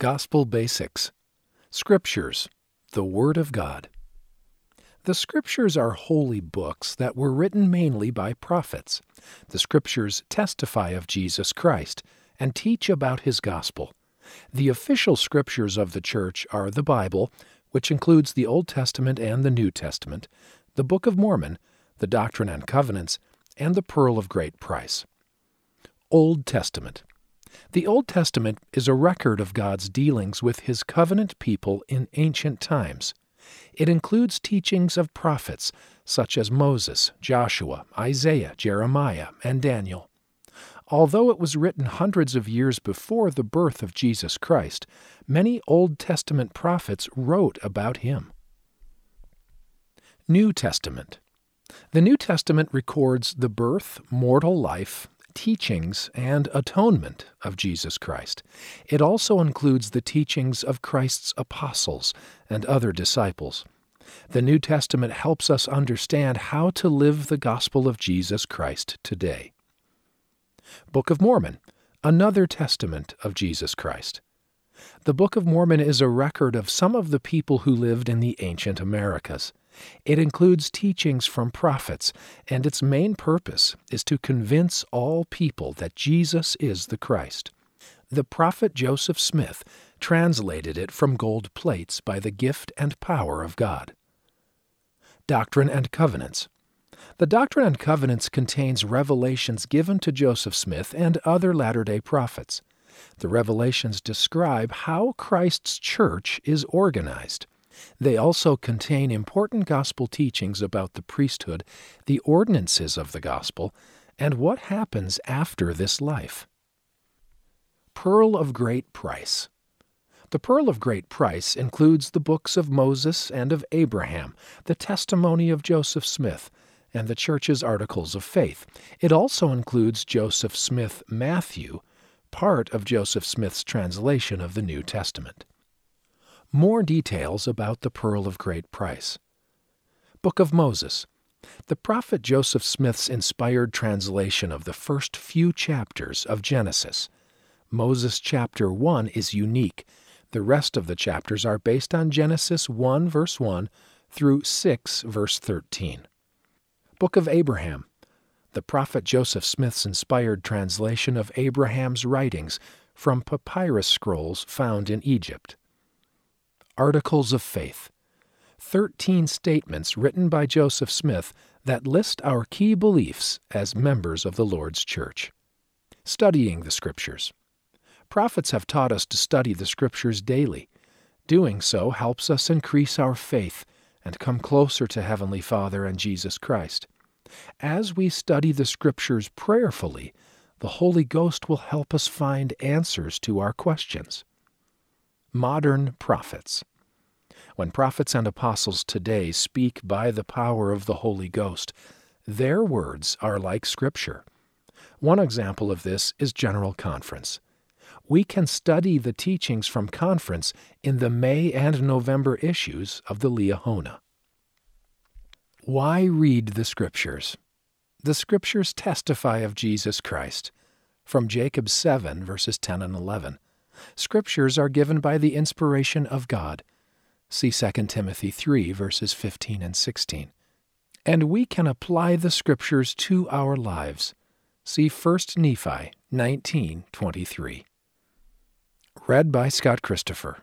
Gospel Basics Scriptures, the Word of God. The Scriptures are holy books that were written mainly by prophets. The Scriptures testify of Jesus Christ and teach about His gospel. The official Scriptures of the Church are the Bible, which includes the Old Testament and the New Testament, the Book of Mormon, the Doctrine and Covenants, and the Pearl of Great Price. Old Testament. The Old Testament is a record of God's dealings with His covenant people in ancient times. It includes teachings of prophets such as Moses, Joshua, Isaiah, Jeremiah, and Daniel. Although it was written hundreds of years before the birth of Jesus Christ, many Old Testament prophets wrote about him. New Testament The New Testament records the birth, mortal life, teachings and atonement of Jesus Christ. It also includes the teachings of Christ's apostles and other disciples. The New Testament helps us understand how to live the gospel of Jesus Christ today. Book of Mormon, another testament of Jesus Christ. The Book of Mormon is a record of some of the people who lived in the ancient Americas. It includes teachings from prophets, and its main purpose is to convince all people that Jesus is the Christ. The prophet Joseph Smith translated it from gold plates by the gift and power of God. Doctrine and Covenants. The Doctrine and Covenants contains revelations given to Joseph Smith and other Latter day Prophets. The revelations describe how Christ's church is organized. They also contain important gospel teachings about the priesthood, the ordinances of the gospel, and what happens after this life. Pearl of Great Price. The Pearl of Great Price includes the books of Moses and of Abraham, the testimony of Joseph Smith, and the Church's Articles of Faith. It also includes Joseph Smith Matthew, part of Joseph Smith's translation of the New Testament. More details about the Pearl of Great Price. Book of Moses. The prophet Joseph Smith's inspired translation of the first few chapters of Genesis. Moses chapter 1 is unique. The rest of the chapters are based on Genesis 1 verse 1 through 6 verse 13. Book of Abraham. The prophet Joseph Smith's inspired translation of Abraham's writings from papyrus scrolls found in Egypt. Articles of Faith. Thirteen statements written by Joseph Smith that list our key beliefs as members of the Lord's Church. Studying the Scriptures. Prophets have taught us to study the Scriptures daily. Doing so helps us increase our faith and come closer to Heavenly Father and Jesus Christ. As we study the Scriptures prayerfully, the Holy Ghost will help us find answers to our questions. Modern Prophets When prophets and apostles today speak by the power of the Holy Ghost, their words are like Scripture. One example of this is General Conference we can study the teachings from conference in the May and November issues of the Liahona. Why read the Scriptures? The Scriptures testify of Jesus Christ. From Jacob 7, verses 10 and 11. Scriptures are given by the inspiration of God. See 2 Timothy 3, verses 15 and 16. And we can apply the Scriptures to our lives. See 1 Nephi 19, 23. Read by Scott Christopher.